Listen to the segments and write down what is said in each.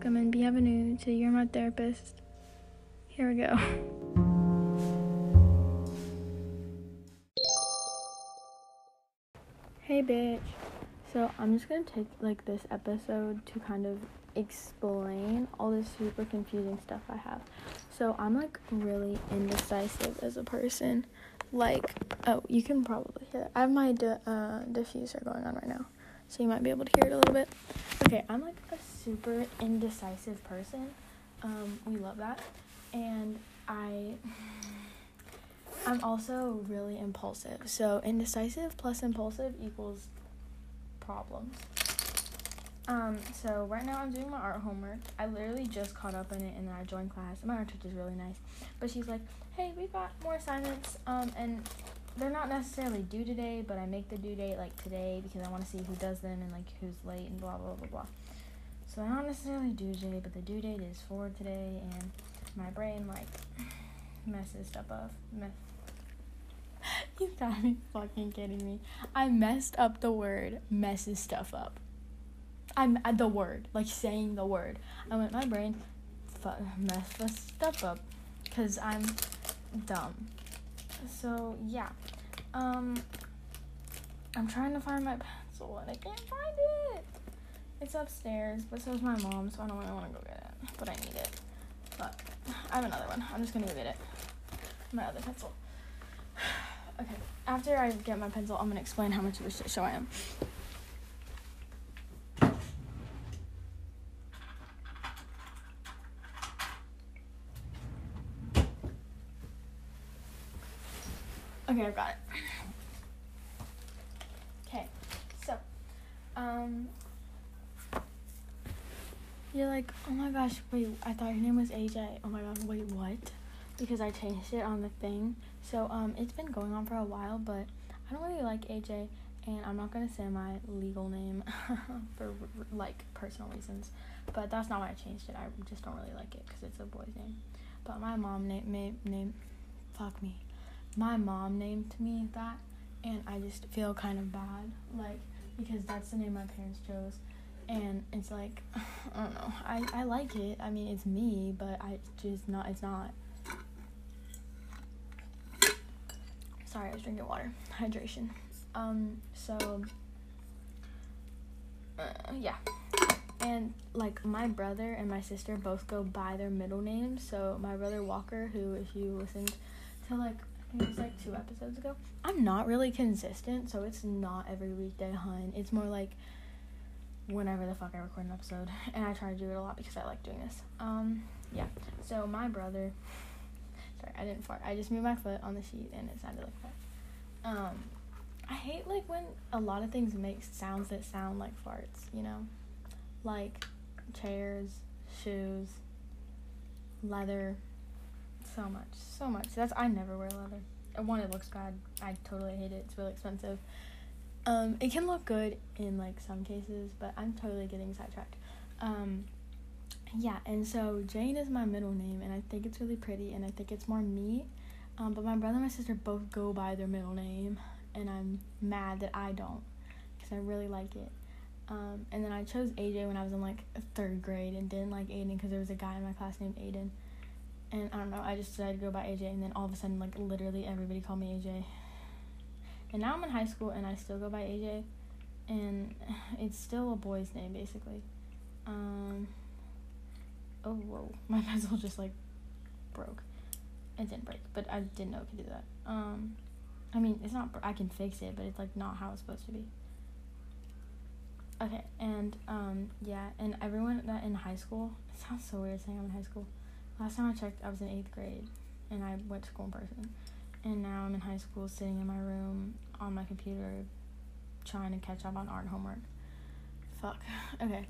welcome and bienvenue to You're My Therapist. Here we go. Hey, bitch. So, I'm just gonna take like this episode to kind of explain all this super confusing stuff I have. So, I'm like really indecisive as a person. Like, oh, you can probably hear it. I have my di- uh, diffuser going on right now, so you might be able to hear it a little bit. Okay, I'm like a super indecisive person. Um, we love that. And I I'm also really impulsive. So indecisive plus impulsive equals problems. Um, so right now I'm doing my art homework. I literally just caught up in it and then I joined class. My art teacher is really nice. But she's like, Hey, we've got more assignments, um, and they're not necessarily due today, but I make the due date like today because I want to see who does them and like who's late and blah blah blah blah. So they're not necessarily due today, but the due date is for today, and my brain like messes stuff up. Mess. you gotta be fucking kidding me. I messed up the word messes stuff up. I'm at the word, like saying the word. I went my brain fu- messed the stuff up because I'm dumb. So yeah, um, I'm trying to find my pencil and I can't find it. It's upstairs, but so is my mom, so I don't really want to go get it. But I need it. But I have another one. I'm just gonna go get it. My other pencil. okay. After I get my pencil, I'm gonna explain how much of a shit show I am. Okay, I've got it. Okay, so, um, you're like, oh my gosh, wait, I thought your name was AJ. Oh my god, wait, what? Because I changed it on the thing. So, um, it's been going on for a while, but I don't really like AJ, and I'm not gonna say my legal name for like personal reasons. But that's not why I changed it. I just don't really like it because it's a boy's name. But my mom name name name, fuck me, my mom named me that, and I just feel kind of bad, like because that's the name my parents chose and it's like I don't know. I I like it. I mean, it's me, but I just not. It's not. Sorry, I was drinking water. Hydration. Um. So. Uh, yeah. And like my brother and my sister both go by their middle names. So my brother Walker, who if you listened to like it was like two episodes ago, I'm not really consistent, so it's not every weekday, hun. It's more like whenever the fuck I record an episode. And I try to do it a lot because I like doing this. Um, yeah. So my brother sorry, I didn't fart. I just moved my foot on the sheet and it sounded like that. Um I hate like when a lot of things make sounds that sound like farts, you know? Like chairs, shoes, leather, so much, so much. That's I never wear leather. One, it looks bad. I totally hate it. It's really expensive. Um, it can look good in like some cases, but I'm totally getting sidetracked. Um, yeah, and so Jane is my middle name, and I think it's really pretty, and I think it's more me. Um, but my brother and my sister both go by their middle name, and I'm mad that I don't, because I really like it. Um, and then I chose AJ when I was in like third grade, and didn't like Aiden because there was a guy in my class named Aiden. And I don't know, I just decided to go by AJ, and then all of a sudden, like literally everybody called me AJ. And now I'm in high school and I still go by AJ, and it's still a boy's name basically. Um. Oh whoa, my pencil just like broke. It didn't break, but I didn't know it could do that. Um, I mean it's not. I can fix it, but it's like not how it's supposed to be. Okay, and um, yeah, and everyone that in high school. It sounds so weird saying I'm in high school. Last time I checked, I was in eighth grade, and I went to school in person and now I'm in high school sitting in my room on my computer trying to catch up on art homework. Fuck. Okay.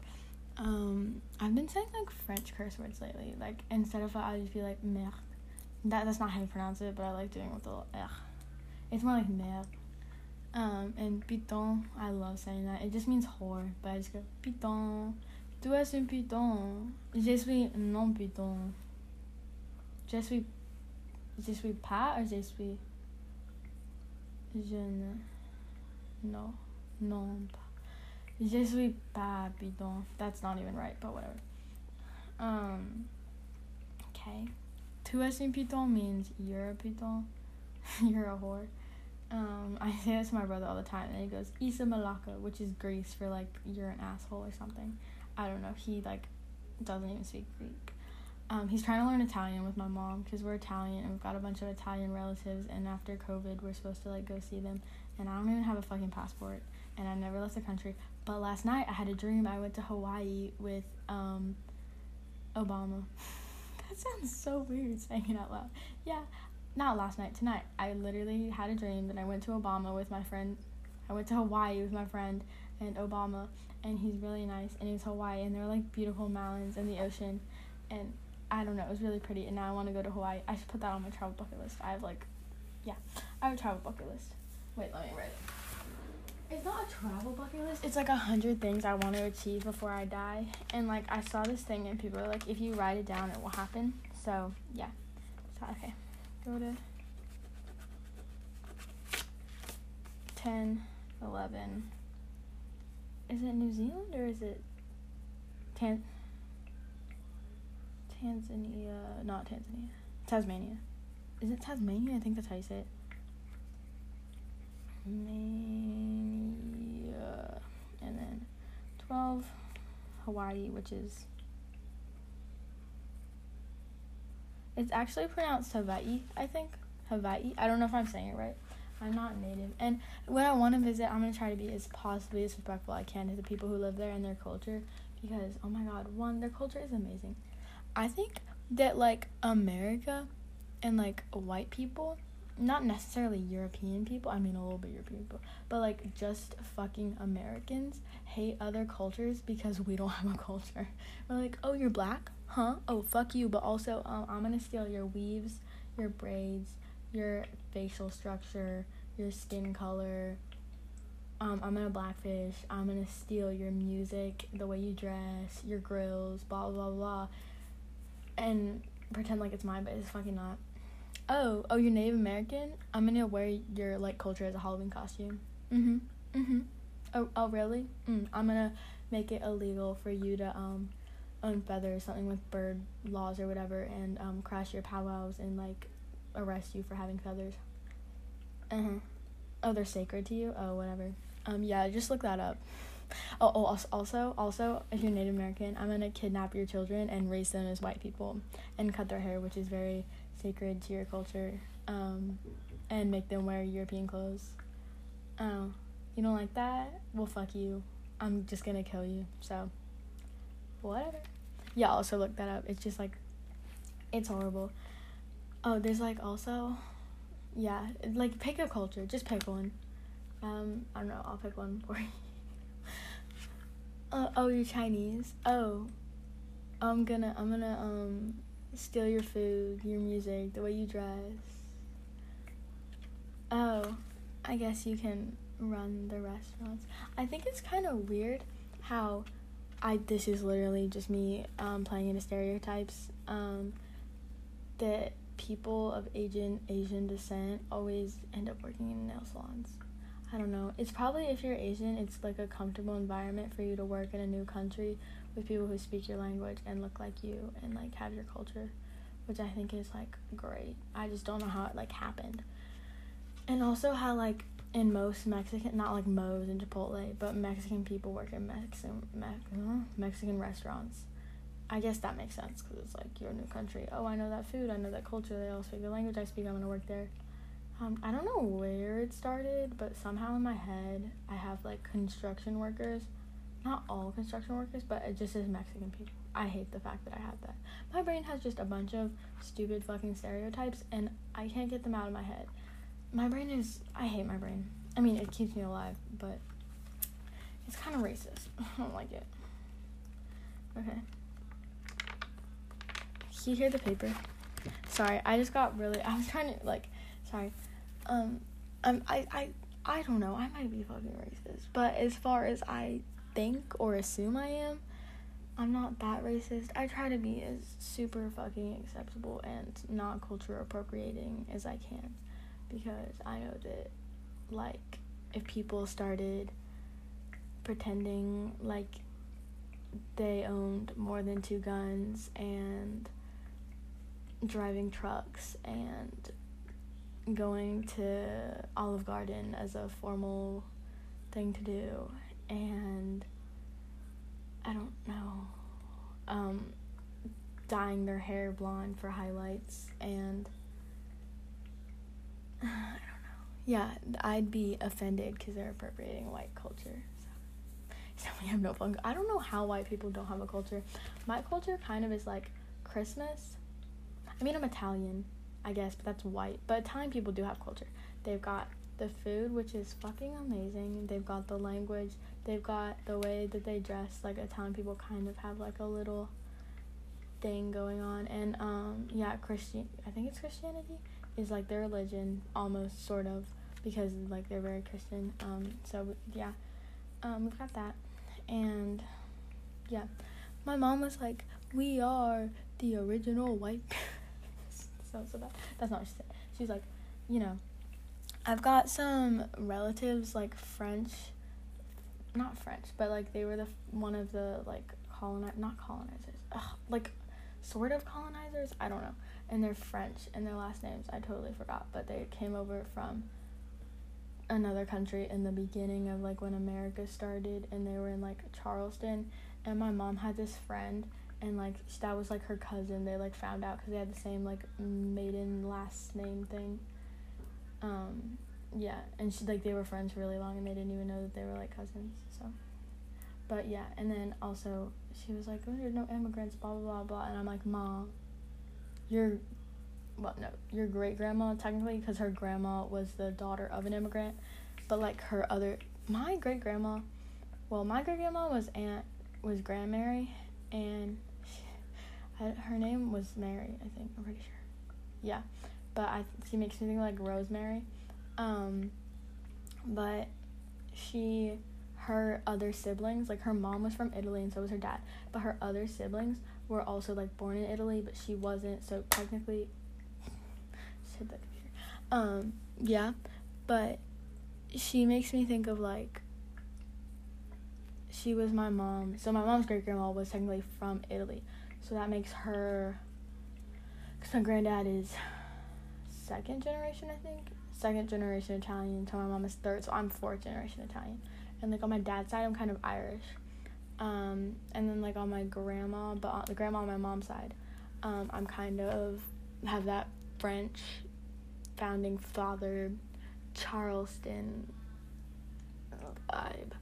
Um, I've been saying like French curse words lately. Like instead of I'll just be like merde. That that's not how you pronounce it, but I like doing it with the little r. It's more like merde. Um, and piton, I love saying that. It just means whore, but I just go piton. Tu es un piton. Je suis non piton. Je suis je suis pas or je suis je ne no non pas je suis pas bidon that's not even right but whatever Um. Okay. Tu es un piton means you're a piton. you're a whore. Um, I say this to my brother all the time, and he goes "Isa Malaka," which is Greece for like you're an asshole or something. I don't know. He like doesn't even speak Greek. Um, he's trying to learn Italian with my mom because we're Italian and we've got a bunch of Italian relatives. And after COVID, we're supposed to like go see them. And I don't even have a fucking passport, and I never left the country. But last night I had a dream. I went to Hawaii with um, Obama. that sounds so weird saying it out loud. Yeah, not last night, tonight. I literally had a dream that I went to Obama with my friend. I went to Hawaii with my friend and Obama, and he's really nice. And it was Hawaii, and there were like beautiful mountains and the ocean, and I don't know, it was really pretty. And now I want to go to Hawaii. I should put that on my travel bucket list. I have like, yeah, I have a travel bucket list. Wait, let me write it. It's not a travel bucket list. It's like a hundred things I want to achieve before I die. And like I saw this thing and people are like, if you write it down, it will happen. So yeah. So okay go to 10, 11. Is it New Zealand or is it Tan- Tanzania? Not Tanzania. Tasmania. Is it Tasmania? I think that's how you say it. Mania. And then 12, Hawaii, which is It's actually pronounced Hawaii, I think. Hawaii. I don't know if I'm saying it right. I'm not native. And when I want to visit, I'm going to try to be as possibly as respectful I can to the people who live there and their culture because, oh my god, one, their culture is amazing. I think that, like, America and, like, white people, not necessarily European people, I mean, a little bit European people, but, like, just fucking Americans hate other cultures because we don't have a culture. We're like, oh, you're black? huh? Oh, fuck you. But also, um, I'm gonna steal your weaves, your braids, your facial structure, your skin color. Um, I'm gonna blackfish. I'm gonna steal your music, the way you dress, your grills, blah blah blah, and pretend like it's mine, but it's fucking not. Oh, oh, you're Native American. I'm gonna wear your like culture as a Halloween costume. Mhm. Mhm. Oh, oh, really? Mm, I'm gonna make it illegal for you to um unfeather something with bird laws or whatever and um, crash your powwows and like arrest you for having feathers. Uh huh. Oh, they're sacred to you. Oh, whatever. Um, yeah, just look that up. Oh, oh, also, also, if you're Native American, I'm gonna kidnap your children and raise them as white people, and cut their hair, which is very sacred to your culture, um, and make them wear European clothes. Oh, you don't like that? Well, fuck you. I'm just gonna kill you. So whatever. Yeah, also look that up. It's just like, it's horrible. Oh, there's like also, yeah, like pick a culture. Just pick one. Um, I don't know. I'll pick one for you. Uh, oh, you're Chinese. Oh, I'm gonna I'm gonna um steal your food, your music, the way you dress. Oh, I guess you can run the restaurants. I think it's kind of weird how I this is literally just me um, playing into stereotypes. Um, that people of Asian Asian descent always end up working in nail salons. I don't know. It's probably if you're Asian, it's like a comfortable environment for you to work in a new country with people who speak your language and look like you and like have your culture, which I think is like great. I just don't know how it like happened. And also how like in most Mexican, not like Moe's and Chipotle, but Mexican people work in Mexican Me- Mexican restaurants. I guess that makes sense because it's like your new country. Oh, I know that food. I know that culture. They all speak the language I speak. I'm gonna work there. Um, I don't know where it started, but somehow in my head I have like construction workers. Not all construction workers, but it just is Mexican people. I hate the fact that I have that. My brain has just a bunch of stupid fucking stereotypes, and I can't get them out of my head my brain is I hate my brain. I mean, it keeps me alive, but it's kind of racist. I don't like it. Okay. You hear the paper? Sorry, I just got really. I was trying to like. Sorry. Um, I'm. I. I. I don't know. I might be fucking racist, but as far as I think or assume I am, I'm not that racist. I try to be as super fucking acceptable and not culture appropriating as I can because I know that like if people started pretending like they owned more than two guns and driving trucks and going to Olive Garden as a formal thing to do and I don't know um dyeing their hair blonde for highlights and I don't know. Yeah, I'd be offended because they're appropriating white culture. So. so we have no fun. I don't know how white people don't have a culture. My culture kind of is like Christmas. I mean, I'm Italian, I guess, but that's white. But Italian people do have culture. They've got the food, which is fucking amazing. They've got the language. They've got the way that they dress. Like Italian people kind of have like a little thing going on and um yeah christian i think it's christianity is like their religion almost sort of because like they're very christian um so yeah um we've got that and yeah my mom was like we are the original white so so that that's not what she said she's like you know i've got some relatives like french not french but like they were the one of the like colonize not colonizers Ugh, like sort of colonizers. I don't know. And they're French, and their last names I totally forgot, but they came over from another country in the beginning of like when America started, and they were in like Charleston. And my mom had this friend, and like that was like her cousin. They like found out because they had the same like maiden last name thing. Um, yeah, and she like they were friends really long, and they didn't even know that they were like cousins. So, but yeah, and then also she was like, "Oh, there's no immigrants," blah blah blah blah, and I'm like, "Mom, you're." well, no, your great grandma technically, because her grandma was the daughter of an immigrant, but like her other, my great grandma, well, my great grandma was aunt was Grand Mary, and her name was Mary, I think. I'm pretty sure. Yeah, but I she makes me think like Rosemary, um, but she her other siblings, like her mom was from Italy and so was her dad, but her other siblings were also like born in Italy, but she wasn't. So technically, said that. Um, yeah, but she makes me think of like she was my mom. So my mom's great grandma was technically from Italy, so that makes her. Cause my granddad is second generation, I think. Second generation Italian. So my mom is third, so I'm fourth generation Italian and like on my dad's side, I'm kind of Irish. Um, and then like on my grandma, but on the grandma on my mom's side, um, I'm kind of have that French founding father Charleston vibe.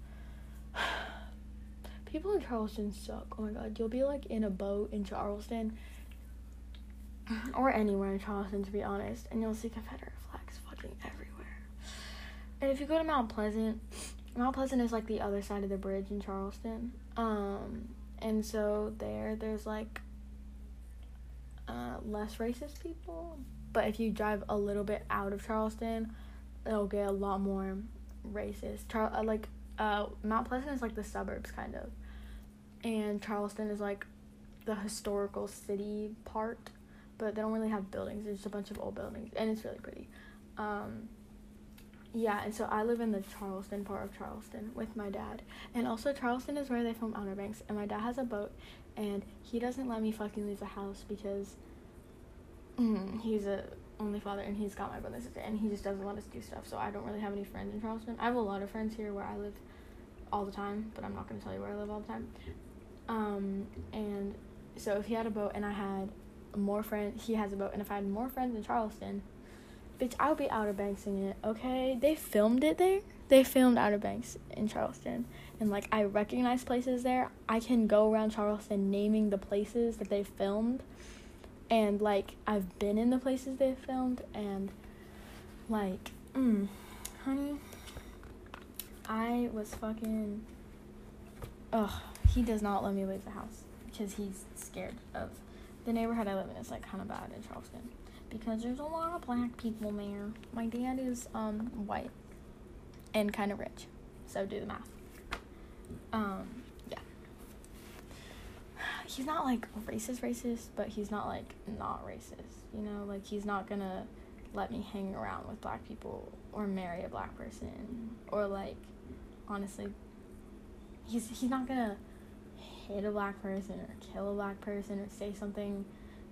People in Charleston suck. Oh my god, you'll be like in a boat in Charleston or anywhere in Charleston to be honest, and you'll see Confederate flags fucking everywhere. And if you go to Mount Pleasant, Mount Pleasant is like the other side of the bridge in Charleston. Um, and so there, there's like uh, less racist people. But if you drive a little bit out of Charleston, it'll get a lot more racist. Char- uh, like uh, Mount Pleasant is like the suburbs kind of, and Charleston is like the historical city part. But they don't really have buildings. It's just a bunch of old buildings, and it's really pretty. Um, yeah, and so I live in the Charleston part of Charleston with my dad. And also Charleston is where they film Outer Banks and my dad has a boat and he doesn't let me fucking leave the house because mm, he's a only father and he's got my brother and sister and he just doesn't let us do stuff. So I don't really have any friends in Charleston. I have a lot of friends here where I live all the time, but I'm not going to tell you where I live all the time. Um and so if he had a boat and I had more friends, he has a boat and if I had more friends in Charleston, bitch, I'll be Outer Banksing it, okay? They filmed it there. They filmed Outer Banks in Charleston. And, like, I recognize places there. I can go around Charleston naming the places that they filmed. And, like, I've been in the places they filmed. And, like, mm, honey, I was fucking. Ugh, he does not let me leave the house because he's scared of the neighborhood I live in. It's like kind of bad in Charleston because there's a lot of black people there. My dad is um white and kind of rich, so do the math. Um, yeah. He's not like racist, racist, but he's not like not racist. You know, like he's not gonna let me hang around with black people or marry a black person or like honestly he's he's not gonna hit a black person or kill a black person or say something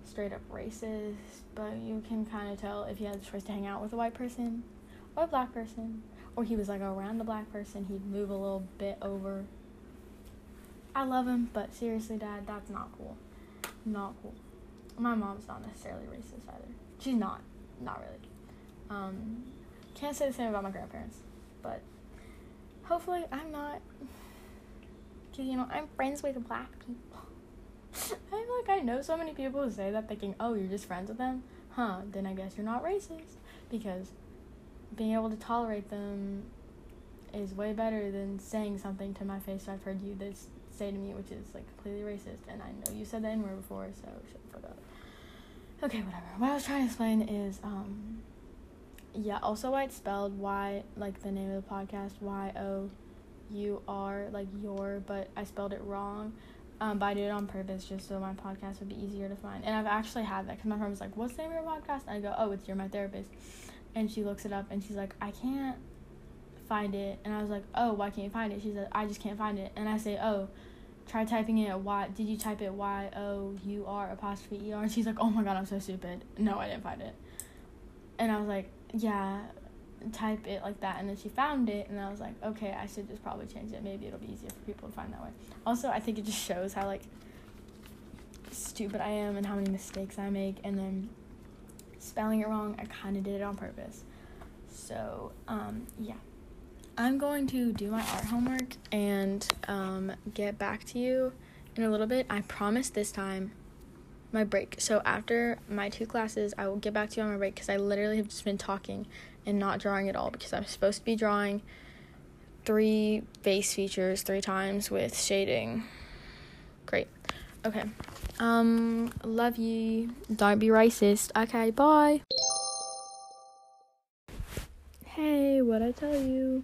straight up racist, but you can kind of tell if he had the choice to hang out with a white person or a black person, or he was like around a black person, he'd move a little bit over. I love him, but seriously, Dad, that's not cool. Not cool. My mom's not necessarily racist either. She's not. Not really. Um, can't say the same about my grandparents, but hopefully I'm not. Cause you know I'm friends with black people. I feel like I know so many people who say that thinking, oh, you're just friends with them, huh? Then I guess you're not racist because being able to tolerate them is way better than saying something to my face I've heard you this say to me, which is like completely racist. And I know you said the N word before, so shut the fuck up. Okay, whatever. What I was trying to explain is, um, yeah, also why it's spelled Y, like the name of the podcast, Y O U R, like your, but I spelled it wrong. Um, but I did it on purpose just so my podcast would be easier to find. And I've actually had that because my friend was like, What's the name of your podcast? And I go, Oh, it's You're My Therapist. And she looks it up and she's like, I can't find it. And I was like, Oh, why can't you find it? She said, I just can't find it. And I say, Oh, try typing it. Y, did you type it Y O U R apostrophe E R? And she's like, Oh my god, I'm so stupid. No, I didn't find it. And I was like, Yeah, type it like that and then she found it and I was like, okay, I should just probably change it. Maybe it'll be easier for people to find that way. Also, I think it just shows how like stupid I am and how many mistakes I make and then spelling it wrong, I kind of did it on purpose. So, um, yeah. I'm going to do my art homework and um, get back to you in a little bit. I promise this time my break. So after my two classes, I will get back to you on my break because I literally have just been talking and not drawing at all because I'm supposed to be drawing three base features three times with shading. Great. Okay. Um, love you. Don't be racist. Okay, bye. Hey, what I tell you?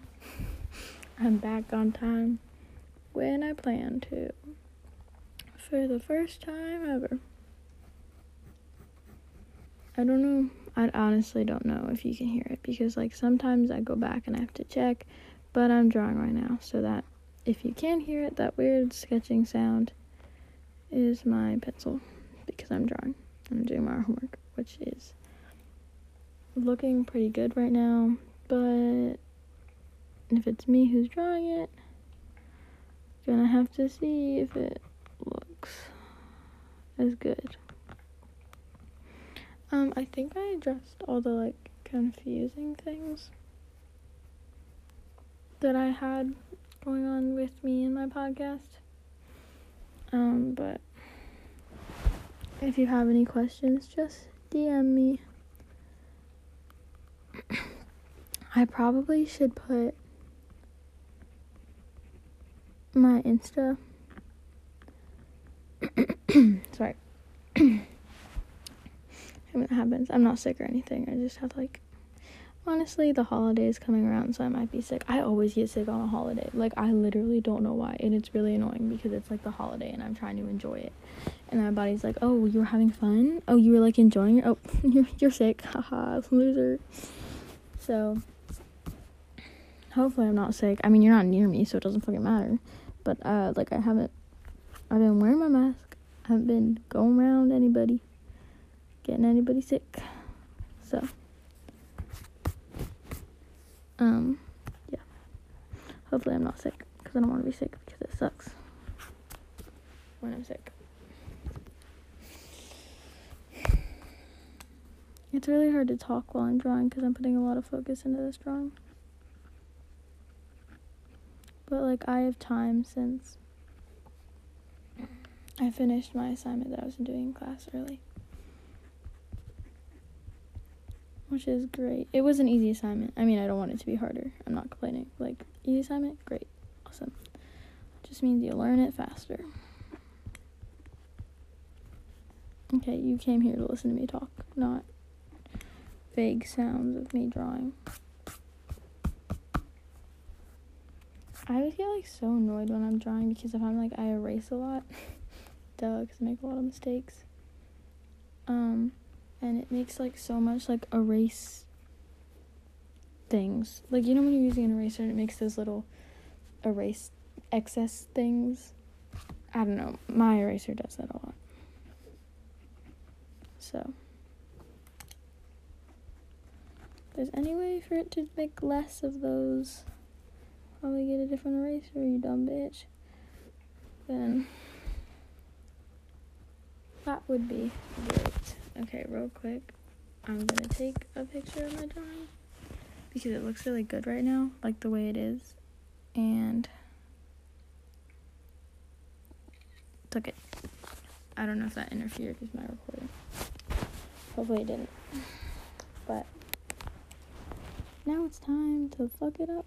I'm back on time when I plan to. For the first time ever. I don't know. I honestly don't know if you can hear it because, like, sometimes I go back and I have to check, but I'm drawing right now, so that if you can hear it, that weird sketching sound is my pencil because I'm drawing. I'm doing my homework, which is looking pretty good right now, but if it's me who's drawing it, gonna have to see if it looks as good. Um, I think I addressed all the like confusing things that I had going on with me in my podcast. Um, but if you have any questions, just DM me. I probably should put my Insta. Sorry. When it happens. I'm not sick or anything. I just have like honestly the holidays coming around so I might be sick. I always get sick on a holiday. Like I literally don't know why. And it's really annoying because it's like the holiday and I'm trying to enjoy it. And my body's like, "Oh, you were having fun? Oh, you were like enjoying it? Oh, you're you're sick. Haha, loser." So hopefully I'm not sick. I mean, you're not near me, so it doesn't fucking matter. But uh like I haven't I've been wearing my mask. I haven't been going around anybody getting anybody sick. So, um, yeah. Hopefully, I'm not sick because I don't want to be sick because it sucks when I'm sick. It's really hard to talk while I'm drawing because I'm putting a lot of focus into this drawing. But, like, I have time since I finished my assignment that I was doing in class early. Which is great. It was an easy assignment. I mean, I don't want it to be harder. I'm not complaining. Like, easy assignment, great, awesome. Just means you learn it faster. Okay, you came here to listen to me talk, not vague sounds of me drawing. I always get like so annoyed when I'm drawing because if I'm like I erase a lot, duh, because I make a lot of mistakes. Um, and it makes like so much like erase things. Like you know when you're using an eraser it makes those little erase excess things I don't know. My eraser does that a lot. So, there's any way for it to make less of those, probably get a different eraser, you dumb bitch. Then that would be great. Okay, real quick, I'm gonna take a picture of my drawing because it looks really good right now, like the way it is, and took it. I don't know if that interfered with my recording. Hopefully it didn't. But now it's time to fuck it up.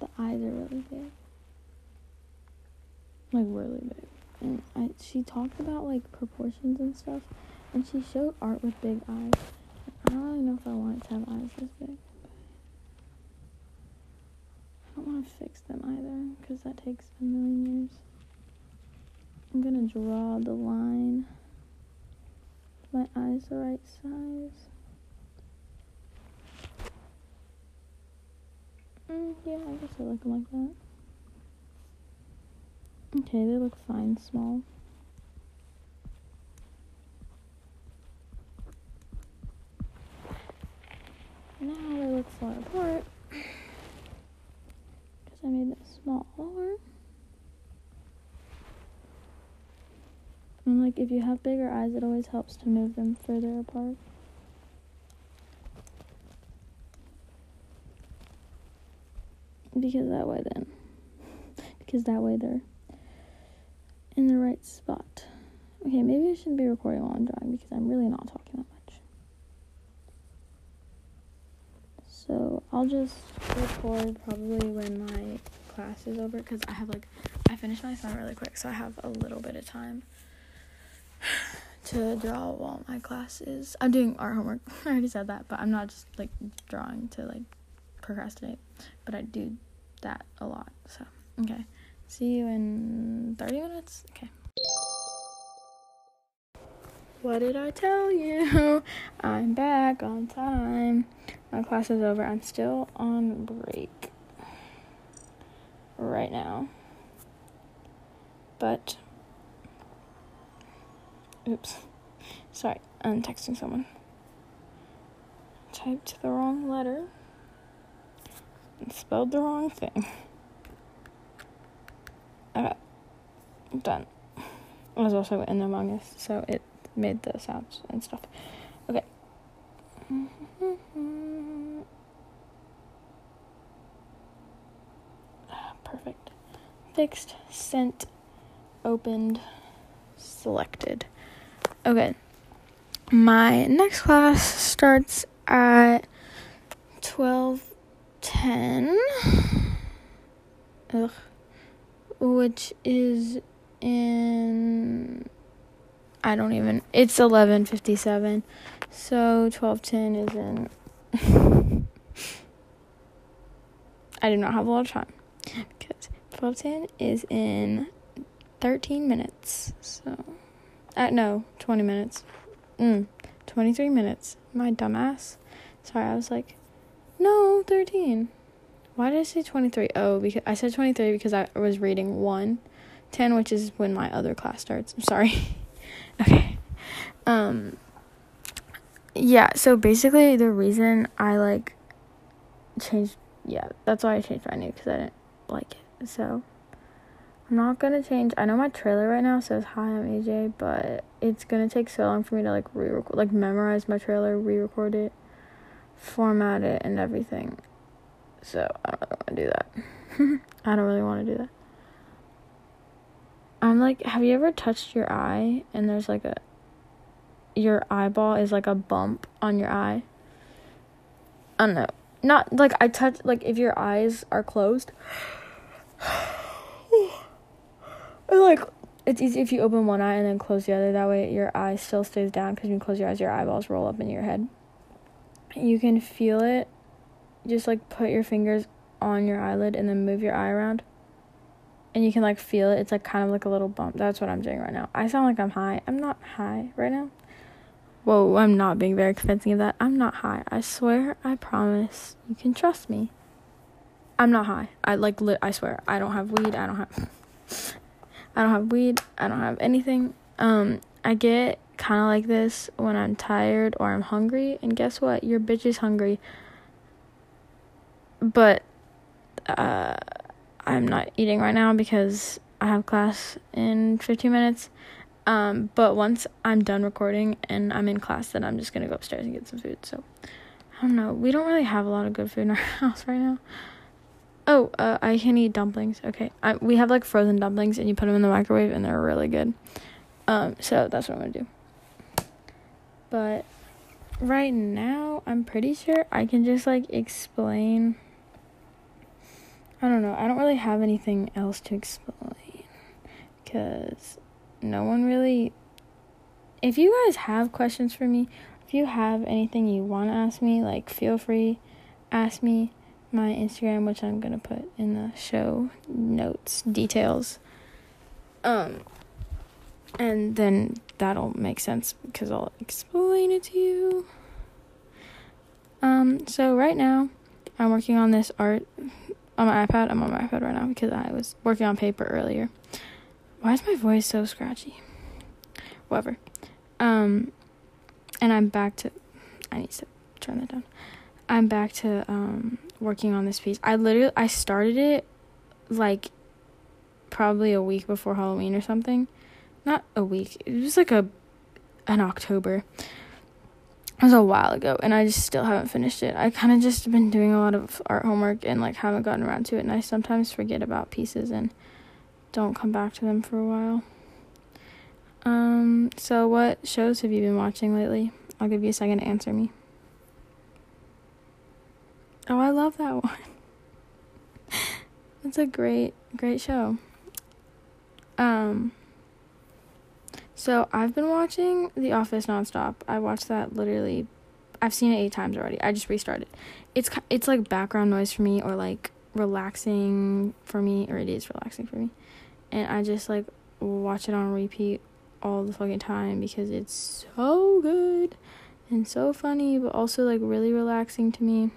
The eyes are really big. Like really big. And I, she talked about like proportions and stuff. And she showed art with big eyes. I don't really know if I want to have eyes this big. I don't want to fix them either because that takes a million years. I'm gonna draw the line. My eyes the right size. Mm, yeah, I guess I like them like that. Okay, they look fine small. Now they look far apart because I made them smaller. And like if you have bigger eyes, it always helps to move them further apart. Because that way then, because that way they're in the right spot. Okay, maybe I shouldn't be recording while I'm drawing because I'm really not talking that much. So I'll just record probably when my class is over because I have like, I finished my assignment really quick, so I have a little bit of time to draw while my class is. I'm doing art homework. I already said that, but I'm not just like drawing to like procrastinate, but I do that a lot. So, okay. See you in 30 minutes? Okay. What did I tell you? I'm back on time. My class is over. I'm still on break right now. But Oops. Sorry, I'm texting someone. Typed the wrong letter and spelled the wrong thing. Okay, done. I was also in Among Us, so it made the sounds and stuff. Okay. Ah, perfect. Fixed, sent, opened, selected. Okay. My next class starts at 12:10. Ugh. Which is in I don't even it's 11:57. So 12:10 is in I do not have a lot of time because 12:10 is in 13 minutes. So uh, no, 20 minutes. Mm, 23 minutes. My dumbass. Sorry, I was like, no, 13. Why did I say 23? Oh, because I said 23 because I was reading 1 10, which is when my other class starts. I'm sorry. okay. Um yeah, so basically the reason I like changed yeah, that's why I changed my name cuz I didn't like it. So I'm not gonna change. I know my trailer right now says hi, I'm AJ, but it's gonna take so long for me to like re-record, like memorize my trailer, re-record it, format it, and everything. So I don't really want to do that. I don't really want to do that. I'm like, have you ever touched your eye and there's like a, your eyeball is like a bump on your eye? I don't know. Not like I touch like if your eyes are closed. like it's easy if you open one eye and then close the other. That way your eye still stays down because when you close your eyes, your eyeballs roll up in your head. You can feel it. Just like put your fingers on your eyelid and then move your eye around. And you can like feel it. It's like kind of like a little bump. That's what I'm doing right now. I sound like I'm high. I'm not high right now. Whoa, I'm not being very convincing of that. I'm not high. I swear, I promise. You can trust me. I'm not high. I like lit I swear. I don't have weed. I don't have I don't have weed. I don't have anything. Um, I get kind of like this when I'm tired or I'm hungry. And guess what? Your bitch is hungry. But uh, I'm not eating right now because I have class in 15 minutes. Um, but once I'm done recording and I'm in class, then I'm just gonna go upstairs and get some food. So I don't know. We don't really have a lot of good food in our house right now. Oh, uh, I can eat dumplings. Okay, I, we have like frozen dumplings, and you put them in the microwave, and they're really good. Um, so that's what I'm gonna do. But right now, I'm pretty sure I can just like explain. I don't know. I don't really have anything else to explain because no one really. If you guys have questions for me, if you have anything you want to ask me, like feel free, ask me my Instagram, which I'm gonna put in the show notes details. Um, and then that'll make sense because I'll explain it to you. Um, so right now, I'm working on this art on my iPad. I'm on my iPad right now because I was working on paper earlier. Why is my voice so scratchy? Whatever. Um, and I'm back to. I need to turn that down. I'm back to um working on this piece. I literally I started it like probably a week before Halloween or something. Not a week. It was like a an October. It was a while ago and I just still haven't finished it. I kind of just been doing a lot of art homework and like haven't gotten around to it and I sometimes forget about pieces and don't come back to them for a while. Um so what shows have you been watching lately? I'll give you a second to answer me. Oh, I love that one. it's a great, great show. Um, so I've been watching The Office nonstop. I watched that literally. I've seen it eight times already. I just restarted. It's it's like background noise for me, or like relaxing for me, or it is relaxing for me, and I just like watch it on repeat all the fucking time because it's so good and so funny, but also like really relaxing to me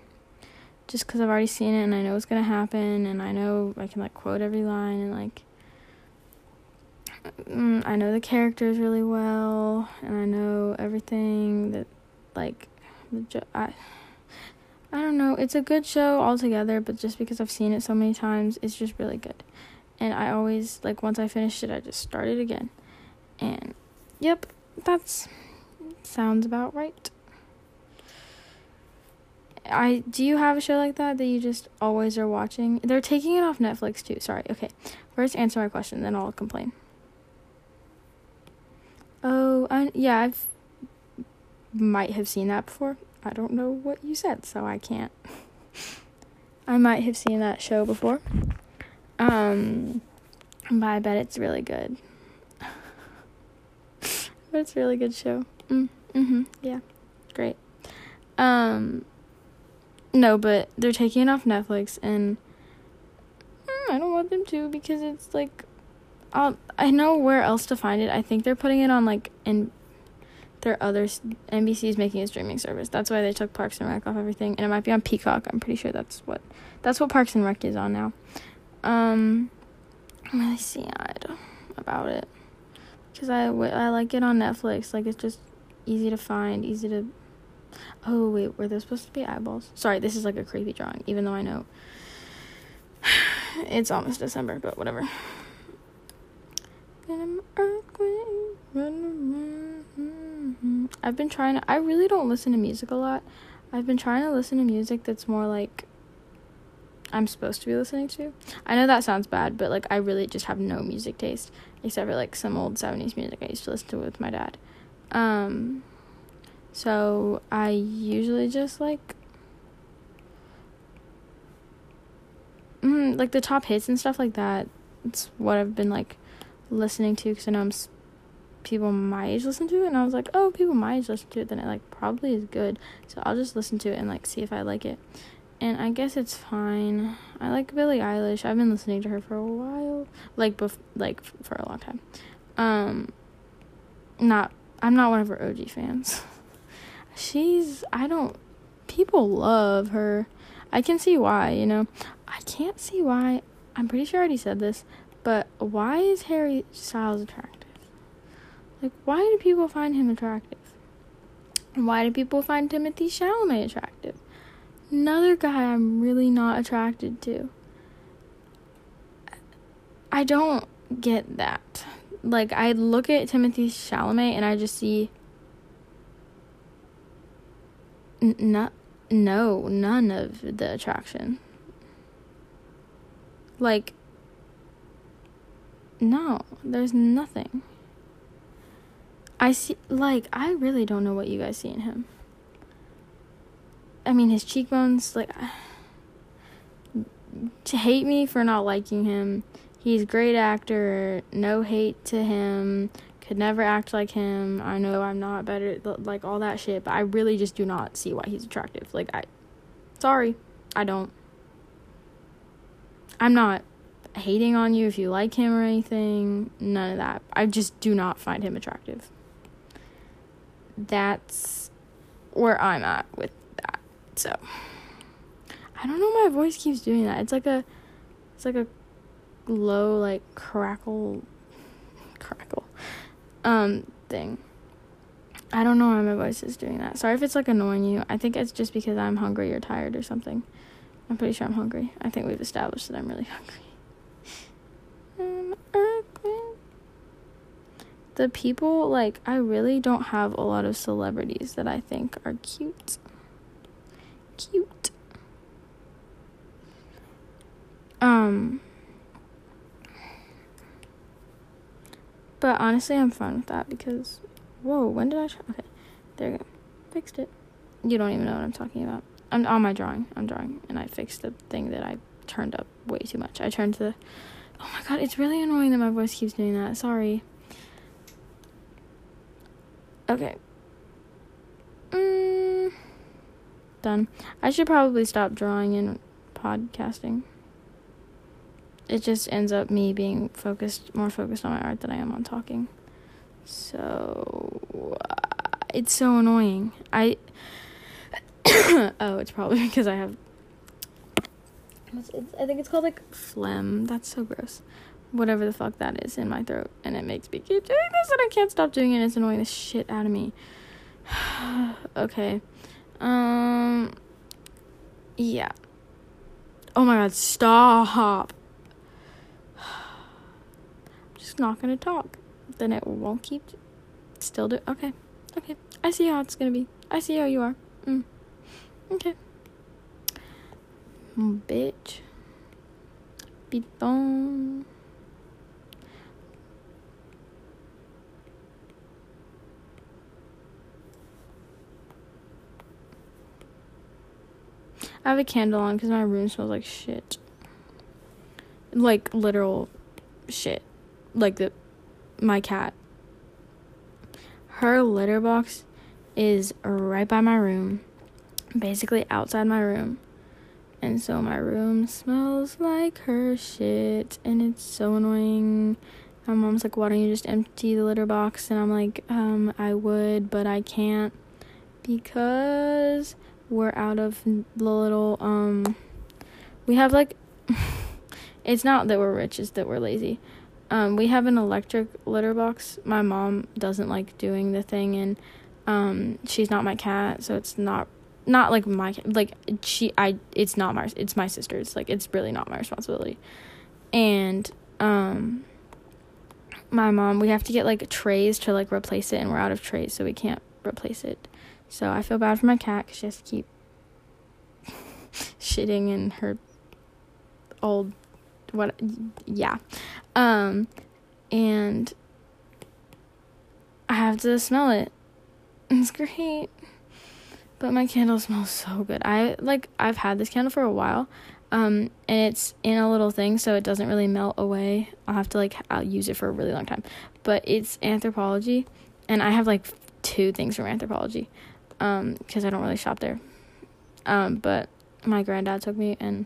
just because I've already seen it and I know what's gonna happen and I know I can like quote every line and like Mm, I know the characters really well and I know everything that like I I don't know it's a good show altogether but just because I've seen it so many times it's just really good and I always like once I finished it I just started again and yep that's sounds about right. I do you have a show like that that you just always are watching? They're taking it off Netflix too. Sorry. Okay. First answer my question, then I'll complain. Oh, I, yeah, I've might have seen that before. I don't know what you said, so I can't. I might have seen that show before. Um, but I bet it's really good. but it's a really good show. Mm, mhm. Yeah. Great. Um no, but they're taking it off Netflix, and mm, I don't want them to because it's like, I'll I know where else to find it. I think they're putting it on like in their other NBC is making a streaming service. That's why they took Parks and Rec off everything, and it might be on Peacock. I'm pretty sure that's what that's what Parks and Rec is on now. Um, I'm really sad about it because I I like it on Netflix. Like it's just easy to find, easy to Oh, wait, were there supposed to be eyeballs? Sorry, this is like a creepy drawing, even though I know it's almost December, but whatever. I've been trying to, I really don't listen to music a lot. I've been trying to listen to music that's more like I'm supposed to be listening to. I know that sounds bad, but like I really just have no music taste except for like some old 70s music I used to listen to with my dad. Um so I usually just like mm, like the top hits and stuff like that. It's what I've been like listening to because I know I'm people my age listen to it, and I was like, oh, people my age listen to it, then it like probably is good. So I'll just listen to it and like see if I like it. And I guess it's fine. I like Billie Eilish. I've been listening to her for a while, like bef- like for a long time. Um, not I'm not one of her OG fans. she's I don't people love her. I can see why, you know. I can't see why. I'm pretty sure I already said this, But why is Harry Styles attractive? Like, why do people find him attractive? Why do people find Timothée Chalamet attractive? Another guy I'm really not attracted to. I don't get that. Like, I look at Timothée Chalamet and I just see. N- no, no, none of the attraction. Like, no, there's nothing. I see, like, I really don't know what you guys see in him. I mean, his cheekbones, like, to hate me for not liking him. He's great actor, no hate to him, could never act like him. I know I'm not better, like, all that shit, but I really just do not see why he's attractive. Like, I, sorry, I don't. I'm not hating on you if you like him or anything. None of that. I just do not find him attractive. That's where I'm at with that. So I don't know my voice keeps doing that. It's like a it's like a low like crackle crackle um thing. I don't know why my voice is doing that. Sorry if it's like annoying you. I think it's just because I'm hungry or tired or something. I'm pretty sure I'm hungry. I think we've established that I'm really hungry. the people like I really don't have a lot of celebrities that I think are cute. Cute. Um But honestly, I'm fine with that because whoa, when did I try? Okay. There you go. Fixed it. You don't even know what I'm talking about. I'm on my drawing. I'm drawing and I fixed the thing that I turned up way too much. I turned the Oh my god, it's really annoying that my voice keeps doing that. Sorry. Okay. Mm, done. I should probably stop drawing and podcasting. It just ends up me being focused, more focused on my art than I am on talking. So uh, it's so annoying. I oh, it's probably because I have I think it's called like phlegm. That's so gross. Whatever the fuck that is in my throat, and it makes me keep doing this, and I can't stop doing it. It's annoying the shit out of me. okay, um, yeah. Oh my god, stop. I'm just not gonna talk. Then it won't keep. Still do. Okay, okay. I see how it's gonna be. I see how you are. Mm. Okay. Um, bitch. Piton. I have a candle on because my room smells like shit. Like literal shit. Like the my cat. Her litter box is right by my room. Basically outside my room. And so my room smells like her shit and it's so annoying. My mom's like, why don't you just empty the litter box? And I'm like, um, I would, but I can't because we're out of the little, um, we have like, it's not that we're rich, it's that we're lazy. Um, we have an electric litter box. My mom doesn't like doing the thing, and um, she's not my cat, so it's not not like my like she I it's not my it's my sister's like it's really not my responsibility. And um my mom we have to get like trays to like replace it and we're out of trays so we can't replace it. So I feel bad for my cat cuz she has to keep shitting in her old what yeah. Um and I have to smell it. It's great but my candle smells so good. I like I've had this candle for a while. Um, and it's in a little thing so it doesn't really melt away. I'll have to like I'll use it for a really long time. But it's Anthropologie and I have like two things from Anthropologie. Um, cuz I don't really shop there. Um, but my granddad took me and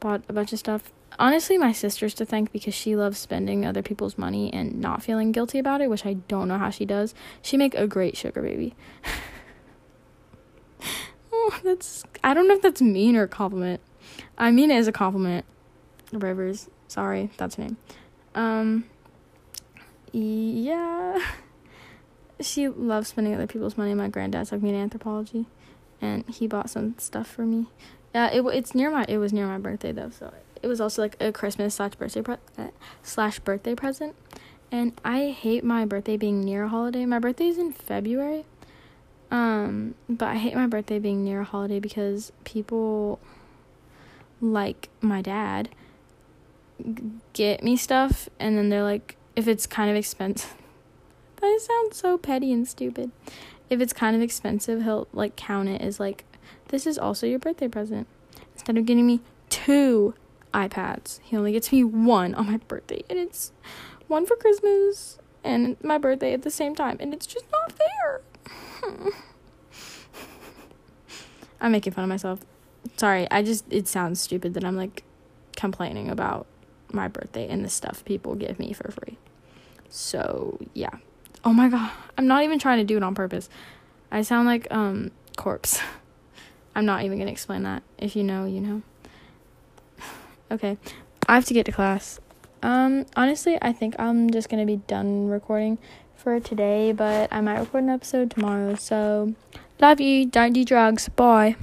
bought a bunch of stuff. Honestly, my sister's to thank because she loves spending other people's money and not feeling guilty about it, which I don't know how she does. She make a great sugar baby. that's I don't know if that's mean or a compliment. I mean it as a compliment. Rivers, sorry, that's her name. Um, yeah. She loves spending other people's money. My granddad took me to Anthropologie, and he bought some stuff for me. Yeah, it it's near my it was near my birthday though, so it was also like a Christmas slash birthday pre- uh, slash birthday present. And I hate my birthday being near a holiday. My birthday is in February. Um, but I hate my birthday being near a holiday because people like my dad get me stuff and then they're like if it's kind of expensive that sounds so petty and stupid. If it's kind of expensive he'll like count it as like this is also your birthday present. Instead of getting me two ipads he only gets me one on my birthday and it's one for christmas and my birthday at the same time and it's just not fair i'm making fun of myself sorry i just it sounds stupid that i'm like complaining about my birthday and the stuff people give me for free. So, yeah. Oh my god, I'm not even trying to do it on purpose. I sound like um corpse. I'm not even to explain that. If you know, you know. okay. I have to get to class. Um honestly, I think I'm just to be done recording for today, but I might record an episode tomorrow. So, love you. Don't do drugs. Bye.